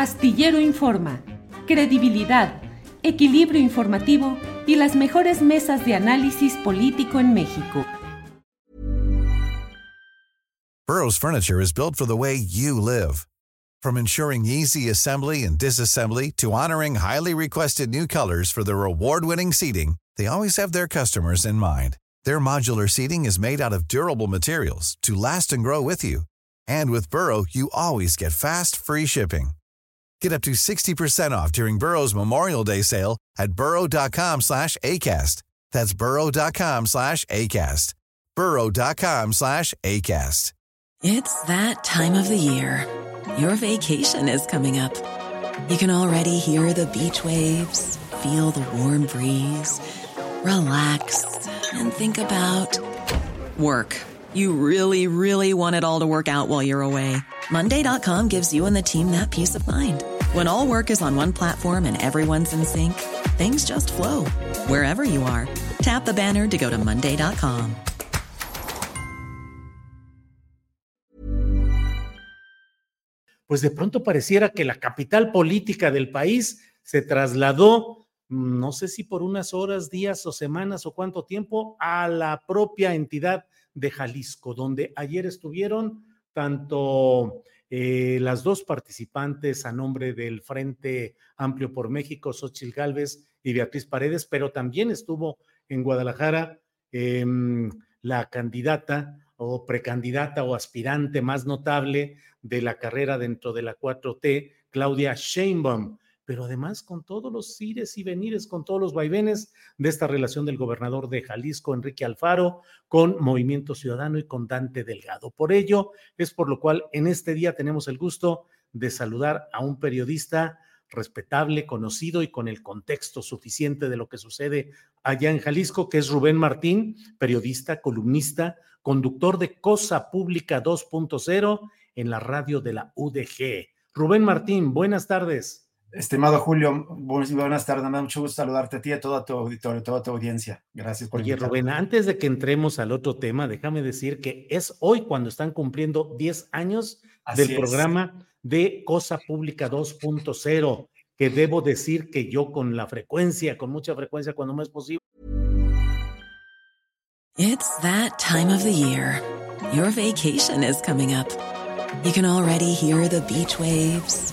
Astillero Informa, credibilidad, equilibrio informativo y las mejores mesas de análisis político en México. Burroughs Furniture is built for the way you live. From ensuring easy assembly and disassembly to honoring highly requested new colors for their award-winning seating, they always have their customers in mind. Their modular seating is made out of durable materials to last and grow with you. And with Burrow, you always get fast, free shipping. Get up to 60% off during Burrow's Memorial Day sale at burrow.com slash ACAST. That's burrow.com slash ACAST. burrow.com slash ACAST. It's that time of the year. Your vacation is coming up. You can already hear the beach waves, feel the warm breeze, relax, and think about work. You really, really want it all to work out while you're away. Monday.com gives you and the team that peace of mind. When all work is on one platform and everyone's in sync, things just flow wherever you are. Tap the banner to go to Monday.com. Pues de pronto pareciera que la capital política del país se trasladó, no sé si por unas horas, días o semanas o cuánto tiempo, a la propia entidad de Jalisco, donde ayer estuvieron tanto eh, las dos participantes a nombre del Frente Amplio por México, Xochil Gálvez y Beatriz Paredes, pero también estuvo en Guadalajara em, la candidata o precandidata o aspirante más notable de la carrera dentro de la 4T, Claudia Sheinbaum pero además con todos los ires y venires, con todos los vaivenes de esta relación del gobernador de Jalisco, Enrique Alfaro, con Movimiento Ciudadano y con Dante Delgado. Por ello, es por lo cual en este día tenemos el gusto de saludar a un periodista respetable, conocido y con el contexto suficiente de lo que sucede allá en Jalisco, que es Rubén Martín, periodista, columnista, conductor de Cosa Pública 2.0 en la radio de la UDG. Rubén Martín, buenas tardes. Estimado Julio, buenas tardes, me da mucho gusto saludarte a ti y a toda tu auditorio, toda tu audiencia. Gracias por Oye, Rubén, antes de que entremos al otro tema, déjame decir que es hoy cuando están cumpliendo 10 años del programa de Cosa Pública 2.0, que debo decir que yo con la frecuencia, con mucha frecuencia cuando más es posible. It's that time of the year. Your vacation is coming up. You can already hear the beach waves.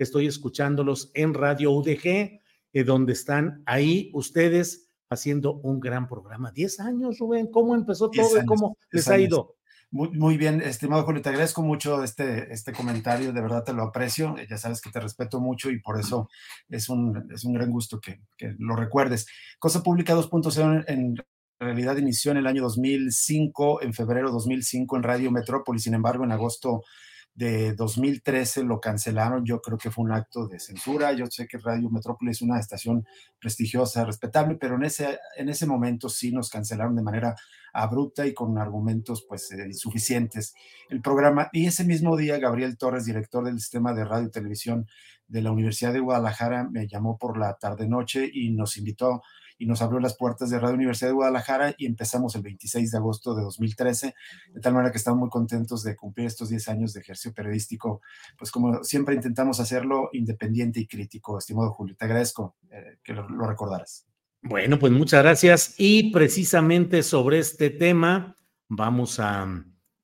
Estoy escuchándolos en Radio UDG eh, donde están ahí ustedes haciendo un gran programa. Diez años, Rubén, ¿cómo empezó todo y cómo les ha ido? Muy, muy, bien, estimado Julio, te agradezco mucho este, este comentario, de verdad te lo aprecio, ya sabes que te respeto mucho y por eso es un, es un gran gusto que, que lo recuerdes. Cosa Pública 2.0 en realidad inició en el año 2005, en febrero 2005 en Radio Metrópolis, sin embargo en agosto de 2013 lo cancelaron, yo creo que fue un acto de censura, yo sé que Radio Metrópolis es una estación prestigiosa, respetable, pero en ese, en ese momento sí nos cancelaron de manera abrupta y con argumentos pues eh, insuficientes el programa. Y ese mismo día, Gabriel Torres, director del sistema de radio y televisión de la Universidad de Guadalajara, me llamó por la tarde-noche y nos invitó y nos abrió las puertas de Radio Universidad de Guadalajara y empezamos el 26 de agosto de 2013, de tal manera que estamos muy contentos de cumplir estos 10 años de ejercicio periodístico, pues como siempre intentamos hacerlo independiente y crítico, estimado Julio. Te agradezco eh, que lo, lo recordaras. Bueno, pues muchas gracias. Y precisamente sobre este tema vamos a,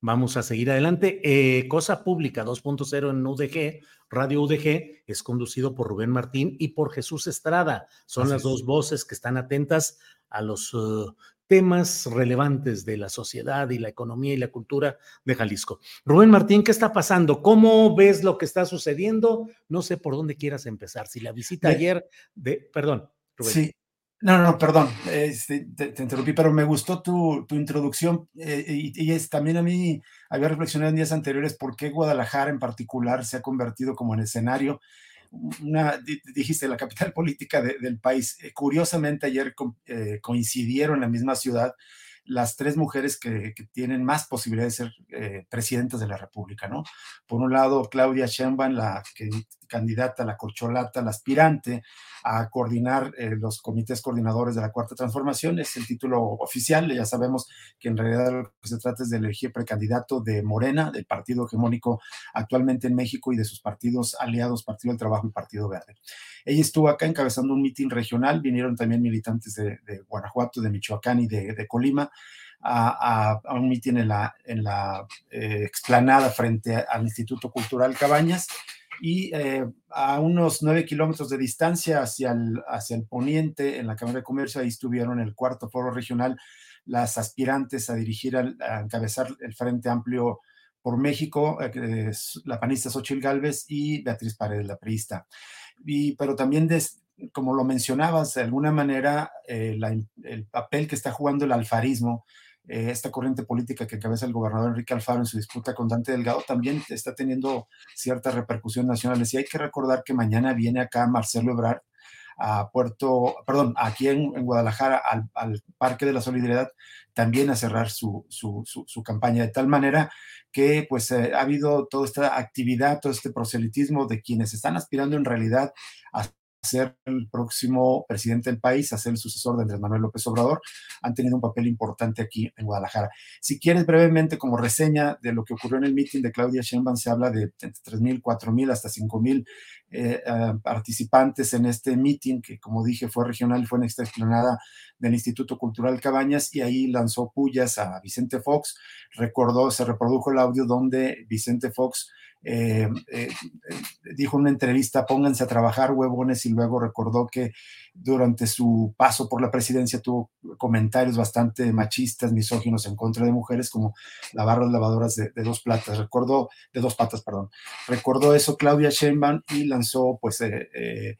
Vamos a seguir adelante. Eh, Cosa Pública 2.0 en UDG, Radio UDG, es conducido por Rubén Martín y por Jesús Estrada. Son las dos voces que están atentas a los uh, temas relevantes de la sociedad y la economía y la cultura de Jalisco. Rubén Martín, ¿qué está pasando? ¿Cómo ves lo que está sucediendo? No sé por dónde quieras empezar. Si la visita ayer de, perdón, Rubén. Sí. No, no, perdón, este, te, interrumpí, pero me gustó tu, tu introducción eh, y, es también a mí había reflexionado en días anteriores por qué Guadalajara en particular se ha convertido como en escenario una, dijiste, la capital política del país. Eh, curiosamente, ayer eh, coincidieron en la misma ciudad las tres mujeres que, tienen más posibilidades de ser presidentas de la República, ¿no? Por un lado, Claudia Sheinbaum, la candidata, la corcholata, la aspirante a coordinar eh, los comités coordinadores de la Cuarta Transformación, es el título oficial, ya sabemos que en realidad lo que se trata es de elegir precandidato de Morena, del partido hegemónico actualmente en México y de sus partidos aliados, Partido del Trabajo y Partido Verde. Ella estuvo acá encabezando un mitin regional, vinieron también militantes de, Guanajuato, de Michoacán y de, Colima a, un mitin en la, en la eh, explanada frente al Instituto Cultural Cabañas y eh, a unos nueve kilómetros de distancia hacia el, hacia el poniente, en la Cámara de Comercio, ahí estuvieron el cuarto foro regional las aspirantes a dirigir, a encabezar el Frente Amplio por México, eh, la panista Xochil Gálvez y Beatriz Paredes, la priista. Pero también, como lo mencionabas, de alguna manera, eh, el papel que está jugando el alfarismo, eh, esta corriente política que encabeza el gobernador Enrique Alfaro en su disputa con Dante Delgado, también está teniendo cierta repercusión nacional. Y hay que recordar que mañana viene acá Marcelo Ebrard a Puerto, perdón, aquí en, Guadalajara, al, Parque de la Solidaridad, también a cerrar su, su, su, campaña, de tal manera que pues eh, ha habido toda esta actividad, todo este proselitismo de quienes están aspirando en realidad a ser el próximo presidente del país, a ser el sucesor de Andrés Manuel López Obrador, han tenido un papel importante aquí en Guadalajara. Si quieres brevemente, como reseña de lo que ocurrió en el meeting de Claudia Sheinbaum, se habla de entre 3.000, 4.000 hasta 5.000 eh, eh, participantes en este meeting, que como dije fue regional fue en esta explanada del Instituto Cultural Cabañas, y ahí lanzó pullas a Vicente Fox, recordó, se reprodujo el audio donde Vicente Fox eh, eh, dijo en una entrevista, pónganse a trabajar huevones y luego recordó que durante su paso por la presidencia tuvo comentarios bastante machistas, misóginos en contra de mujeres como lavar las lavadoras de, dos platas, recordó, de dos patas, perdón, recordó eso Claudia Sheinbaum y lanzó pues eh,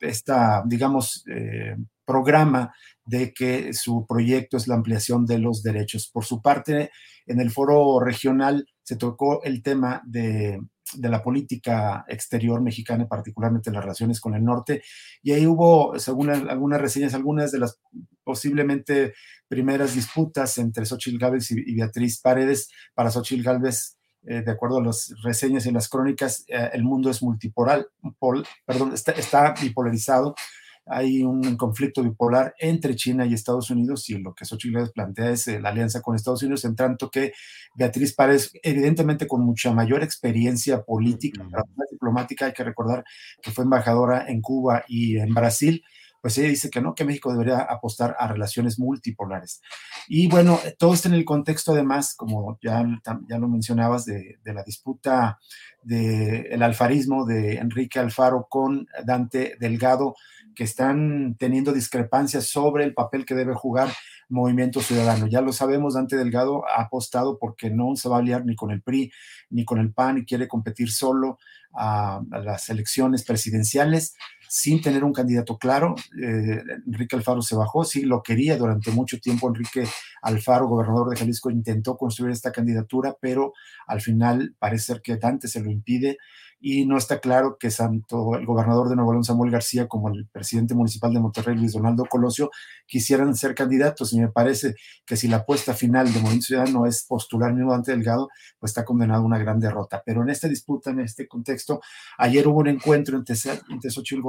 esta, digamos, programa de que su proyecto es la ampliación de los derechos. Por su parte, en el foro regional se tocó el tema de, la política exterior mexicana, particularmente las relaciones con el norte, y ahí hubo, según algunas reseñas, algunas de las posiblemente primeras disputas entre Xochitl Gálvez y, Beatriz Paredes. Para Xochitl Gálvez, eh, de acuerdo a las reseñas y las crónicas, eh, el mundo es multipolar, está, está bipolarizado hay un conflicto bipolar entre China y Estados Unidos y lo que Xochitl plantea es eh, la alianza con Estados Unidos, en tanto que Beatriz Párez, evidentemente con mucha mayor experiencia política, diplomática, hay que recordar que fue embajadora en Cuba y en Brasil, pues ella dice que no, que México debería apostar a relaciones multipolares. Y bueno, todo esto en el contexto además, como ya, ya lo mencionabas, de, de la disputa del alfarismo de Enrique Alfaro con Dante Delgado, que están teniendo discrepancias sobre el papel que debe jugar Movimiento Ciudadano. Ya lo sabemos, Dante Delgado ha apostado porque no se va a aliar ni con el PRI ni con el PAN y quiere competir solo a, las elecciones presidenciales sin tener un candidato claro. Eh, Enrique Alfaro se bajó, sí lo quería durante mucho tiempo. Enrique Alfaro, gobernador de Jalisco, intentó construir esta candidatura, pero al final parece ser que Dante se lo impide y no está claro que tanto el gobernador de Nuevo León, Samuel García, como el presidente municipal de Monterrey, Luis Donaldo Colosio, quisieran ser candidatos. Y me parece que si la apuesta final de Movimiento Ciudadano es postular mismo Dante Delgado, pues está condenado a una gran derrota. Pero en esta disputa, en este contexto, ayer hubo un encuentro entre, entre Xochitl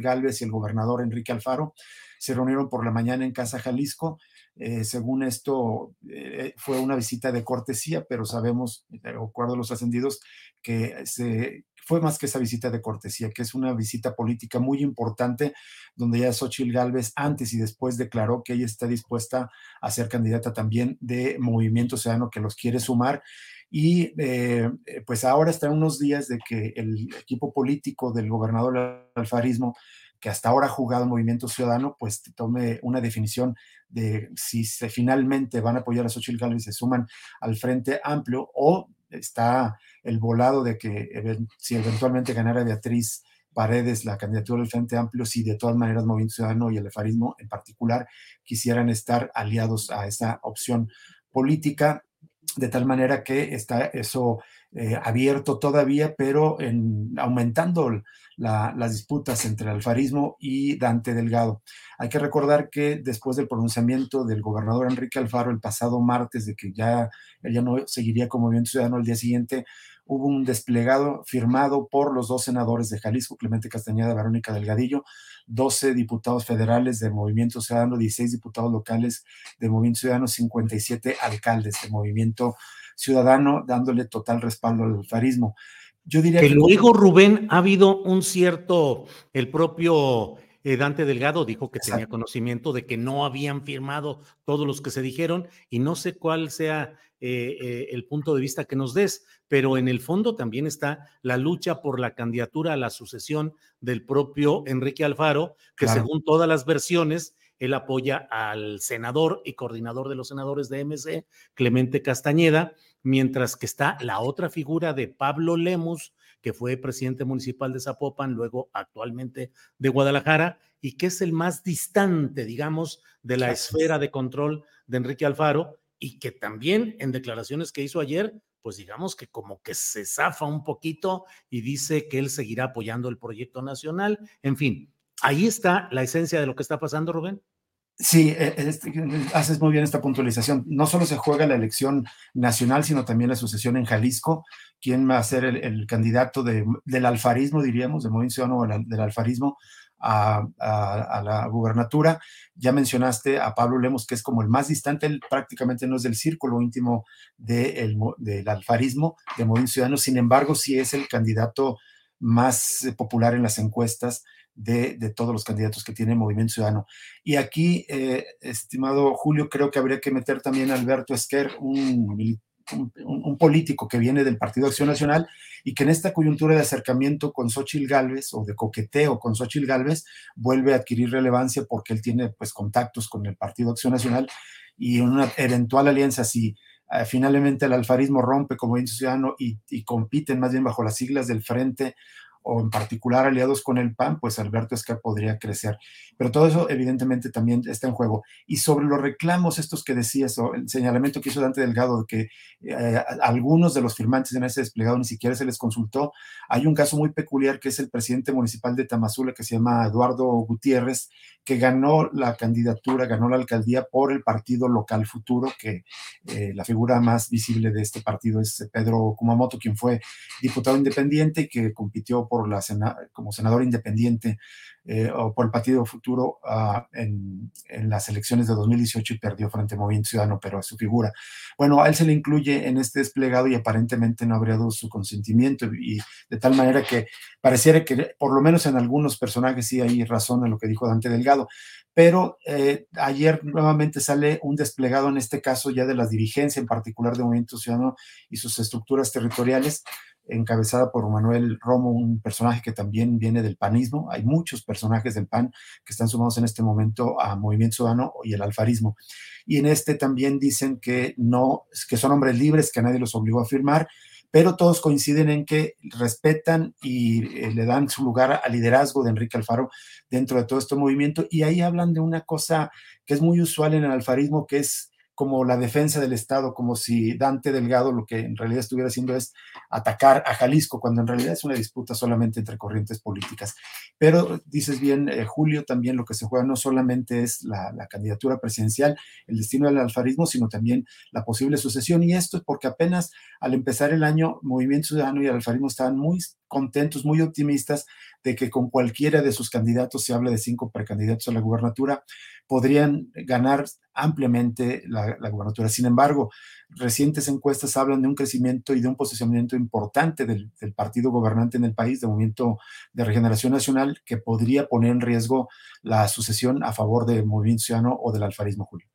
y el gobernador Enrique Alfaro. Se reunieron por la mañana en Casa Jalisco eh, según esto, eh, fue una visita de cortesía, pero sabemos, de acuerdo a los ascendidos, que fue más que esa visita de cortesía, que es una visita política muy importante, donde ya Xochitl Gálvez antes y después declaró que ella está dispuesta a ser candidata también de Movimiento Ciudadano que los quiere sumar. Y eh, pues ahora está unos días de que el equipo político del gobernador alfarismo que hasta ahora ha jugado Movimiento Ciudadano, pues tome una definición de si se finalmente van a apoyar a Xochitl Gálvez y se suman al Frente Amplio o está el volado de que si eventualmente ganara Beatriz Paredes la candidatura del Frente Amplio, si de todas maneras Movimiento Ciudadano y el alfarismo en particular quisieran estar aliados a esa opción política, de tal manera que está eso eh, abierto todavía, pero en, aumentando las disputas entre el alfarismo y Dante Delgado. Hay que recordar que después del pronunciamiento del gobernador Enrique Alfaro el pasado martes de que ya ya no seguiría como movimiento ciudadano al día siguiente, hubo un desplegado firmado por los dos senadores de Jalisco, Clemente Castañeda, Verónica Delgadillo, 12 diputados federales de Movimiento Ciudadano, 16 diputados locales de Movimiento Ciudadano, 57 alcaldes de Movimiento Ciudadano, dándole total respaldo al alfarismo. Yo diría que, luego, Rubén, ha habido un cierto, el propio eh, Dante Delgado dijo que tenía conocimiento de que no habían firmado todos los que se dijeron y no sé cuál sea eh, eh, el punto de vista que nos des, pero en el fondo también está la lucha por la candidatura a la sucesión del propio Enrique Alfaro, que según todas las versiones, él apoya al senador y coordinador de los senadores de MC, Clemente Castañeda, mientras que está la otra figura de Pablo Lemus, que fue presidente municipal de Zapopan, luego actualmente de Guadalajara, y que es el más distante, digamos, de la esfera de control de Enrique Alfaro, y que también en declaraciones que hizo ayer, pues digamos que como que se zafa un poquito y dice que él seguirá apoyando el proyecto nacional. En fin, ahí está la esencia de lo que está pasando, Rubén. Sí, e, este, haces muy bien esta puntualización. No solo se juega la elección nacional, sino también la sucesión en Jalisco. ¿Quién va a ser el, candidato del alfarismo, diríamos, de Movimiento Ciudadano del alfarismo a, la gubernatura? Ya mencionaste a Pablo Lemos, que es como el más distante, él prácticamente no es del círculo íntimo del alfarismo, de Movimiento Ciudadano. Sin embargo, sí es el candidato más popular en las encuestas de, todos los candidatos que tiene Movimiento Ciudadano. Y aquí, eh, estimado Julio, creo que habría que meter también a Alberto Esquer, un, un, político que viene del Partido Acción Nacional y que en esta coyuntura de acercamiento con Xochitl Galvez o de coqueteo con Xochitl Galvez vuelve a adquirir relevancia porque él tiene pues contactos con el Partido Acción Nacional y una eventual alianza si eh, finalmente el alfarismo rompe como Movimiento Ciudadano y compiten más bien bajo las siglas del Frente o en particular aliados con el PAN, pues Alberto Escar podría crecer. Pero todo eso evidentemente también está en juego. Y sobre los reclamos estos que decías, o el señalamiento que hizo Dante Delgado de que eh, algunos de los firmantes en ese desplegado ni siquiera se les consultó, hay un caso muy peculiar que es el presidente municipal de Tamazula que se llama Eduardo Gutiérrez, que ganó la candidatura, ganó la alcaldía por el partido local futuro, que eh, la figura más visible de este partido es Pedro Kumamoto, quien fue diputado independiente y que compitió por la como senador independiente eh, o por el Partido Futuro ah, en, las elecciones de 2018 y perdió frente a Movimiento Ciudadano, pero a su figura. Bueno, a él se le incluye en este desplegado y aparentemente no habría dado su consentimiento y de tal manera que pareciera que por lo menos en algunos personajes sí hay razón en lo que dijo Dante Delgado, pero eh, ayer nuevamente sale un desplegado en este caso ya de la dirigencia en particular de Movimiento Ciudadano y sus estructuras territoriales encabezada por Manuel Romo, un personaje que también viene del panismo. Hay muchos personajes del PAN que están sumados en este momento a Movimiento Ciudadano y el alfarismo. Y en este también dicen que no, que son hombres libres, que nadie los obligó a firmar, pero todos coinciden en que respetan y eh, le dan su lugar al liderazgo de Enrique Alfaro dentro de todo este movimiento. Y ahí hablan de una cosa que es muy usual en el alfarismo, que es como la defensa del Estado, como si Dante Delgado lo que en realidad estuviera haciendo es atacar a Jalisco, cuando en realidad es una disputa solamente entre corrientes políticas. Pero dices bien, eh, Julio, también lo que se juega no solamente es la, candidatura presidencial, el destino del alfarismo, sino también la posible sucesión. Y esto es porque apenas al empezar el año, Movimiento Ciudadano y el alfarismo estaban muy contentos, muy optimistas de que con cualquiera de sus candidatos, se habla de cinco precandidatos a la gubernatura, podrían ganar ampliamente la, gubernatura. Sin embargo, recientes encuestas hablan de un crecimiento y de un posicionamiento importante del, del, partido gobernante en el país, del Movimiento de Regeneración Nacional, que podría poner en riesgo la sucesión a favor del Movimiento Ciudadano o del alfarismo, Julio.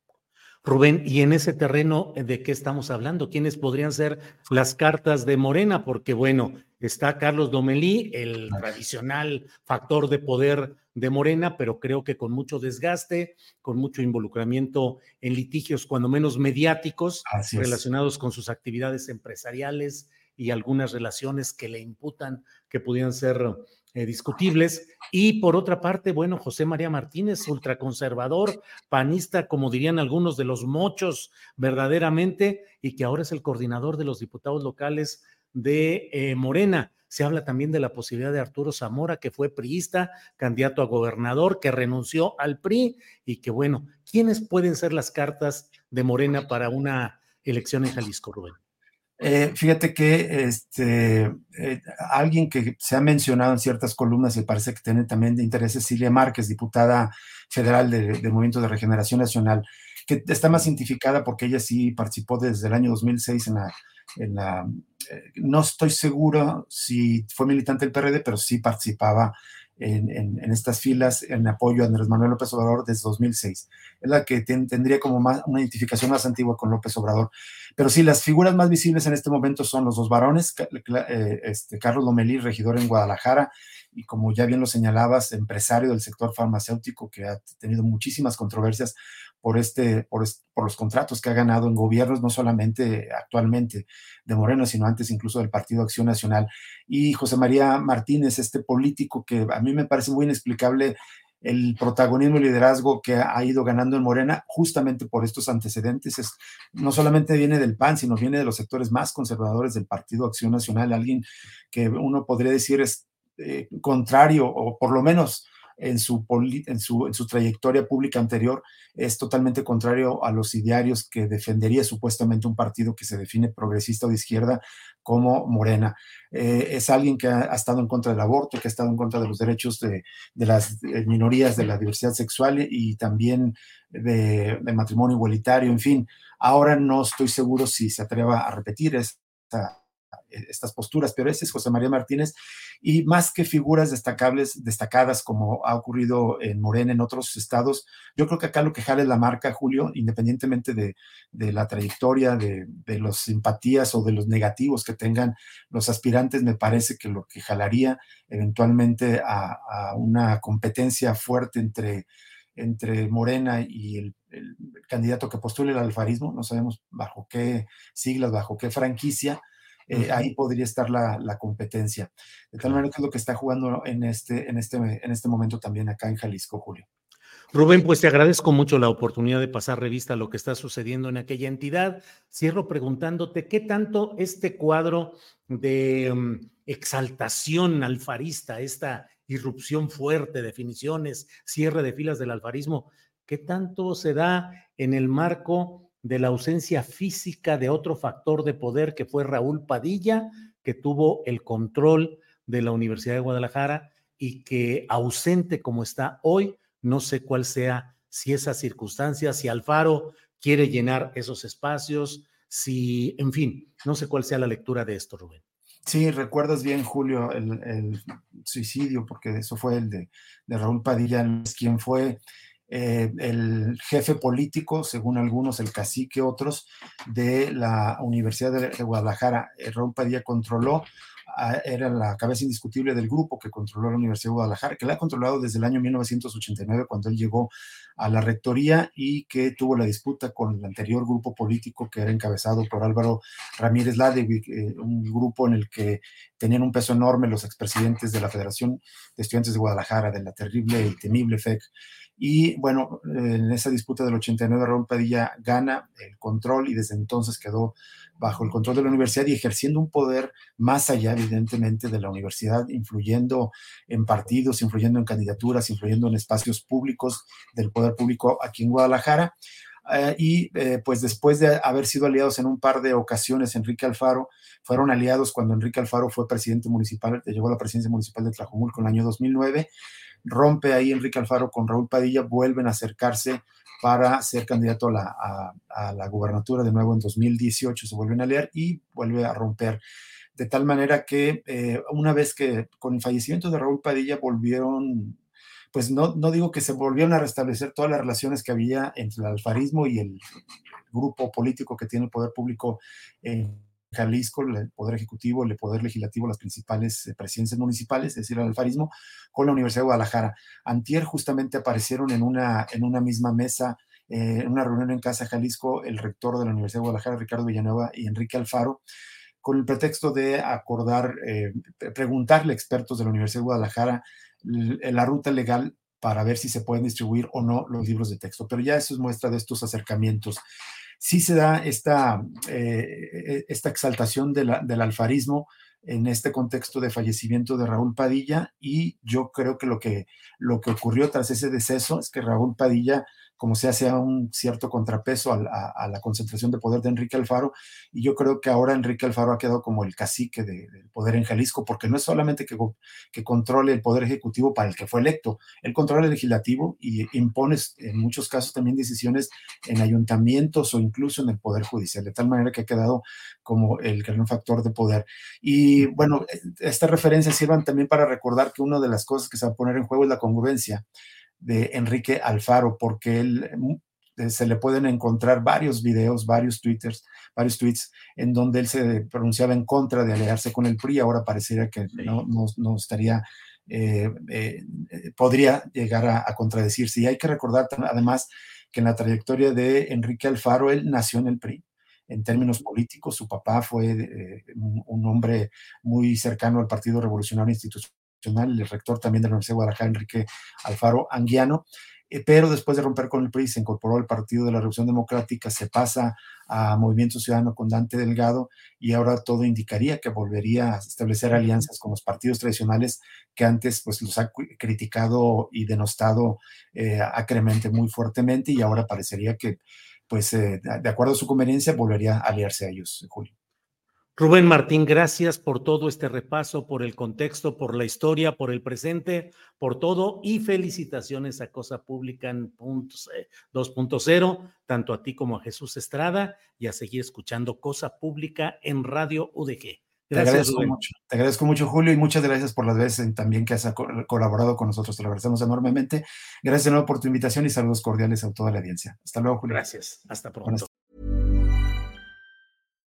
Rubén, y en ese terreno, ¿de qué estamos hablando? ¿Quiénes podrían ser las cartas de Morena? Porque, bueno, está Carlos Domelí, el tradicional factor de poder de Morena, pero creo que con mucho desgaste, con mucho involucramiento en litigios, cuando menos mediáticos, relacionados con sus actividades empresariales y algunas relaciones que le imputan que pudieran ser eh, discutibles. Y por otra parte, bueno, José María Martínez, ultraconservador, panista, como dirían algunos de los mochos verdaderamente, y que ahora es el coordinador de los diputados locales de eh, Morena. Se habla también de la posibilidad de Arturo Zamora, que fue priista, candidato a gobernador, que renunció al PRI y que, bueno, ¿quiénes pueden ser las cartas de Morena para una elección en Jalisco, Rubén? Eh, fíjate que este, eh, alguien que se ha mencionado en ciertas columnas y parece que tiene también de interés es Silvia Márquez, diputada federal del de Movimiento de Regeneración Nacional, que está más identificada porque ella sí participó desde el año 2006 en la... En la eh, no estoy seguro si fue militante del PRD, pero sí participaba en, estas filas en apoyo a Andrés Manuel López Obrador desde 2006. Es la que ten, tendría como más, una identificación más antigua con López Obrador. Pero sí, las figuras más visibles en este momento son los dos varones, eh, este, Carlos Lomelí, regidor en Guadalajara, y como ya bien lo señalabas, empresario del sector farmacéutico que ha tenido muchísimas controversias por, este, por, por, los contratos que ha ganado en gobiernos, no solamente actualmente de Moreno, sino antes incluso del Partido Acción Nacional. Y José María Martínez, este político que a mí me parece muy inexplicable el protagonismo y liderazgo que ha ido ganando en Morena justamente por estos antecedentes. Es, no solamente viene del PAN, sino viene de los sectores más conservadores del Partido Acción Nacional, alguien que uno podría decir es eh, contrario o por lo menos en su, en, su, en su trayectoria pública anterior es totalmente contrario a los idearios que defendería supuestamente un partido que se define progresista o de izquierda como Morena. Eh, es alguien que ha, ha, estado en contra del aborto, que ha estado en contra de los derechos de, de las minorías, de la diversidad sexual y también de, de, matrimonio igualitario, en fin. Ahora no estoy seguro si se atreva a repetir esta estas posturas, pero ese es José María Martínez, y más que figuras destacables, destacadas como ha ocurrido en Morena en otros estados, yo creo que acá lo que jale la marca, Julio, independientemente de, de la trayectoria, de, de las simpatías o de los negativos que tengan los aspirantes, me parece que lo que jalaría eventualmente a, a una competencia fuerte entre entre Morena y el, el, candidato que postule el alfarismo, no sabemos bajo qué siglas, bajo qué franquicia, eh, ahí podría estar la, la, competencia. De tal manera que es lo que está jugando en este, en, este, en este momento también acá en Jalisco, Julio. Rubén, pues te agradezco mucho la oportunidad de pasar revista a lo que está sucediendo en aquella entidad. Cierro preguntándote qué tanto este cuadro de um, exaltación alfarista, esta irrupción fuerte, definiciones, cierre de filas del alfarismo, qué tanto se da en el marco de la ausencia física de otro factor de poder que fue Raúl Padilla, que tuvo el control de la Universidad de Guadalajara y que ausente como está hoy, no sé cuál sea, si esa circunstancia, si Alfaro quiere llenar esos espacios, si, en fin, no sé cuál sea la lectura de esto, Rubén. Sí, recuerdas bien, Julio, el, el suicidio, porque eso fue el de, de Raúl Padilla, quien fue eh, el jefe político, según algunos, el cacique, otros, de la Universidad de, Guadalajara. Eh, Raúl Padilla controló, a, era la cabeza indiscutible del grupo que controló la Universidad de Guadalajara, que la ha controlado desde el año 1989, cuando él llegó a la rectoría y que tuvo la disputa con el anterior grupo político que era encabezado por Álvaro Ramírez Ladewig, eh, un grupo en el que tenían un peso enorme los expresidentes de la Federación de Estudiantes de Guadalajara, de la terrible y temible FEC. Y bueno, en esa disputa del 89, Raúl Padilla gana el control y desde entonces quedó bajo el control de la universidad y ejerciendo un poder más allá, evidentemente, de la universidad, influyendo en partidos, influyendo en candidaturas, influyendo en espacios públicos del poder público aquí en Guadalajara. eh, y eh, pues después de haber sido aliados en un par de ocasiones, Enrique Alfaro, fueron aliados cuando Enrique Alfaro fue presidente municipal, llegó a la presidencia municipal de Tlajomulco en el año 2009, rompe ahí Enrique Alfaro con Raúl Padilla, vuelven a acercarse para ser candidato a la, a, la gubernatura de nuevo en 2018, se vuelven a aliar y vuelve a romper. De tal manera que eh, una vez que con el fallecimiento de Raúl Padilla volvieron pues no, no digo que se volvieron a restablecer todas las relaciones que había entre el alfarismo y el grupo político que tiene el poder público en Jalisco, el poder ejecutivo, el poder legislativo, las principales eh, presidencias municipales, es decir, el alfarismo, con la Universidad de Guadalajara. Antier justamente aparecieron en una, en una misma mesa, eh, en una reunión en Casa Jalisco, el rector de la Universidad de Guadalajara, Ricardo Villanueva, y Enrique Alfaro, con el pretexto de acordar, eh, preguntarle a expertos de la Universidad de Guadalajara la ruta legal para ver si se pueden distribuir o no los libros de texto. Pero ya eso es muestra de estos acercamientos. Sí se da esta, eh, esta exaltación del alfarismo en este contexto de fallecimiento de Raúl Padilla y yo creo que lo que, lo que ocurrió tras ese deceso es que Raúl Padilla como sea, sea un cierto contrapeso a, la concentración de poder de Enrique Alfaro. Y yo creo que ahora Enrique Alfaro ha quedado como el cacique del poder en Jalisco, porque no es solamente que, que controle el poder ejecutivo para el que fue electo, él controla el legislativo y impone en muchos casos también decisiones en ayuntamientos o incluso en el poder judicial, de tal manera que ha quedado como el gran factor de poder. Y bueno, estas referencias sirvan también para recordar que una de las cosas que se va a poner en juego es la congruencia de Enrique Alfaro, porque él mm, eh, se le pueden encontrar varios videos, varios twitters, varios tweets en donde él se pronunciaba en contra de aliarse con el PRI, ahora pareciera que no, no, estaría, eh, eh, podría llegar a, contradecirse. Y hay que recordar además que en la trayectoria de Enrique Alfaro, él nació en el PRI. En términos políticos, su papá fue un hombre muy cercano al Partido Revolucionario Institucional el rector también de la Universidad de Guadalajara, Enrique Alfaro Anguiano, eh, pero después de romper con el PRI se incorporó al Partido de la Revolución Democrática, se pasa a Movimiento Ciudadano con Dante Delgado y ahora todo indicaría que volvería a establecer alianzas con los partidos tradicionales que antes pues los ha criticado y denostado eh, acremente muy fuertemente y ahora parecería que pues eh, de acuerdo a su conveniencia volvería a aliarse a ellos, Julio. Rubén Martín, gracias por todo este repaso, por el contexto, por la historia, por el presente, por todo y felicitaciones a Cosa Pública en 2.0, tanto a ti como a Jesús Estrada y a seguir escuchando Cosa Pública en Radio UDG. Gracias, te agradezco mucho. Te agradezco mucho, Julio, y muchas gracias por las veces también que has colaborado con nosotros. Te lo agradecemos enormemente. Gracias de nuevo por tu invitación y saludos cordiales a toda la audiencia. Hasta luego, Julio. Gracias. Hasta pronto.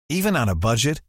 Even on a budget.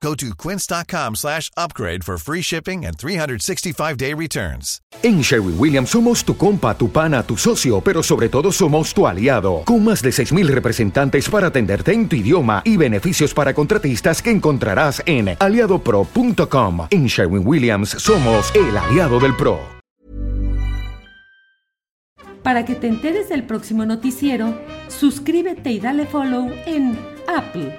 Go to quince.com slash upgrade for free shipping and 365-day returns. En Sherwin Williams somos tu compa, tu pana, tu socio, pero sobre todo somos tu aliado. Con más de 6.000 representantes para atenderte en tu idioma y beneficios para contratistas que encontrarás en aliadopro.com. En Sherwin Williams somos el aliado del PRO. Para que te enteres del próximo noticiero, suscríbete y dale follow en Apple,